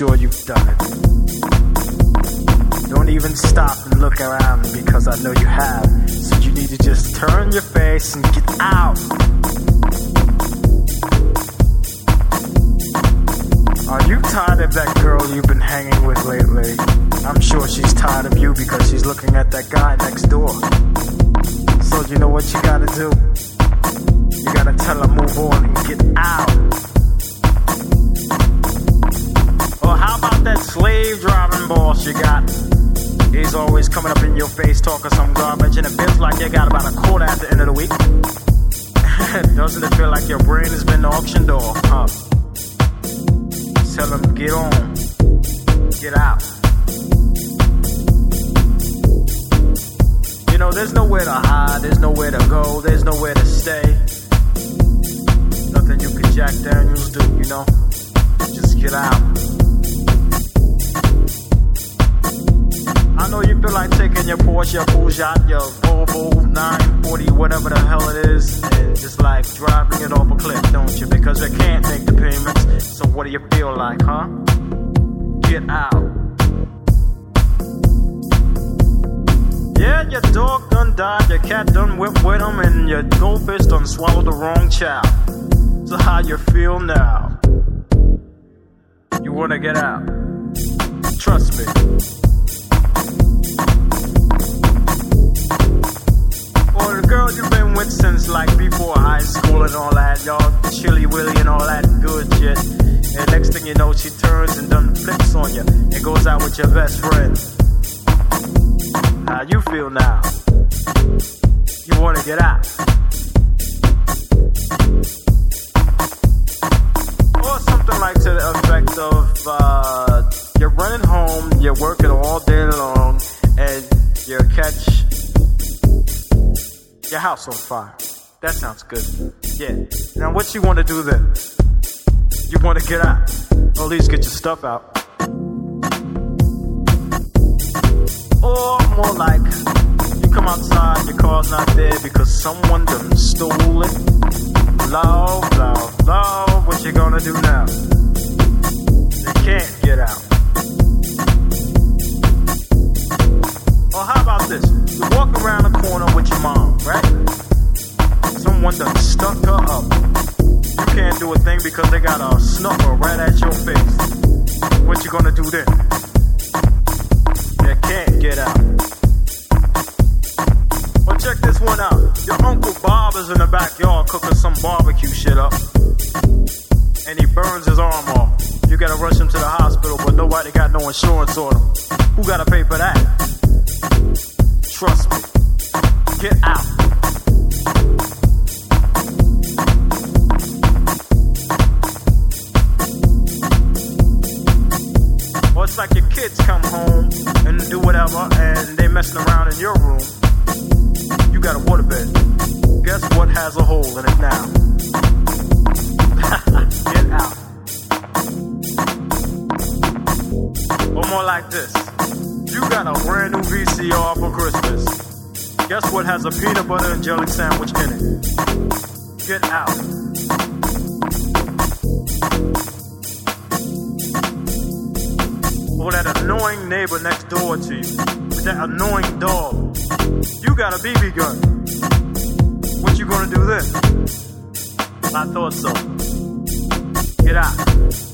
sure you've Jack Daniels do, you know? Just get out. I know you feel like taking your Porsche, your Peugeot, your Volvo 940, whatever the hell it is, and just like driving it off a cliff, don't you? Because you can't make the payments. So what do you feel like, huh? Get out. Yeah, your dog done died, your cat done whipped with him, and your goldfish done swallowed the wrong child. So how you feel now? You wanna get out? Trust me. Or the girl you've been with since like before high school and all that, y'all chilly willy and all that good shit. And next thing you know, she turns and done flips on you and goes out with your best friend. How you feel now? You wanna get out? Or something like to the effect of uh, you're running home, you're working all day long, and you catch your house on fire. That sounds good. Yeah. Now, what you want to do then? You want to get out, or at least get your stuff out. Or more like, you come outside, your car's not there because someone done stole it. Love, love, love, what you gonna do now? You can't get out. Or how about this? You walk around the corner with your mom, right? Someone done stuck her up. You can't do a thing because they got a snuffer right at your face. What you gonna do then? You can't get out. Well, check this one out. Your Uncle Bob in the backyard cooking some barbecue shit up. And he burns his arm off. You gotta rush him to the hospital, but nobody got no insurance on him. Who gotta pay for that? Trust me. Get out. Or it's like your kids come home and do whatever and they messing around in your room. Guess what has a peanut butter and jelly sandwich in it? Get out. Or that annoying neighbor next door to you. With that annoying dog. You got a BB gun. What you gonna do then? I thought so. Get out.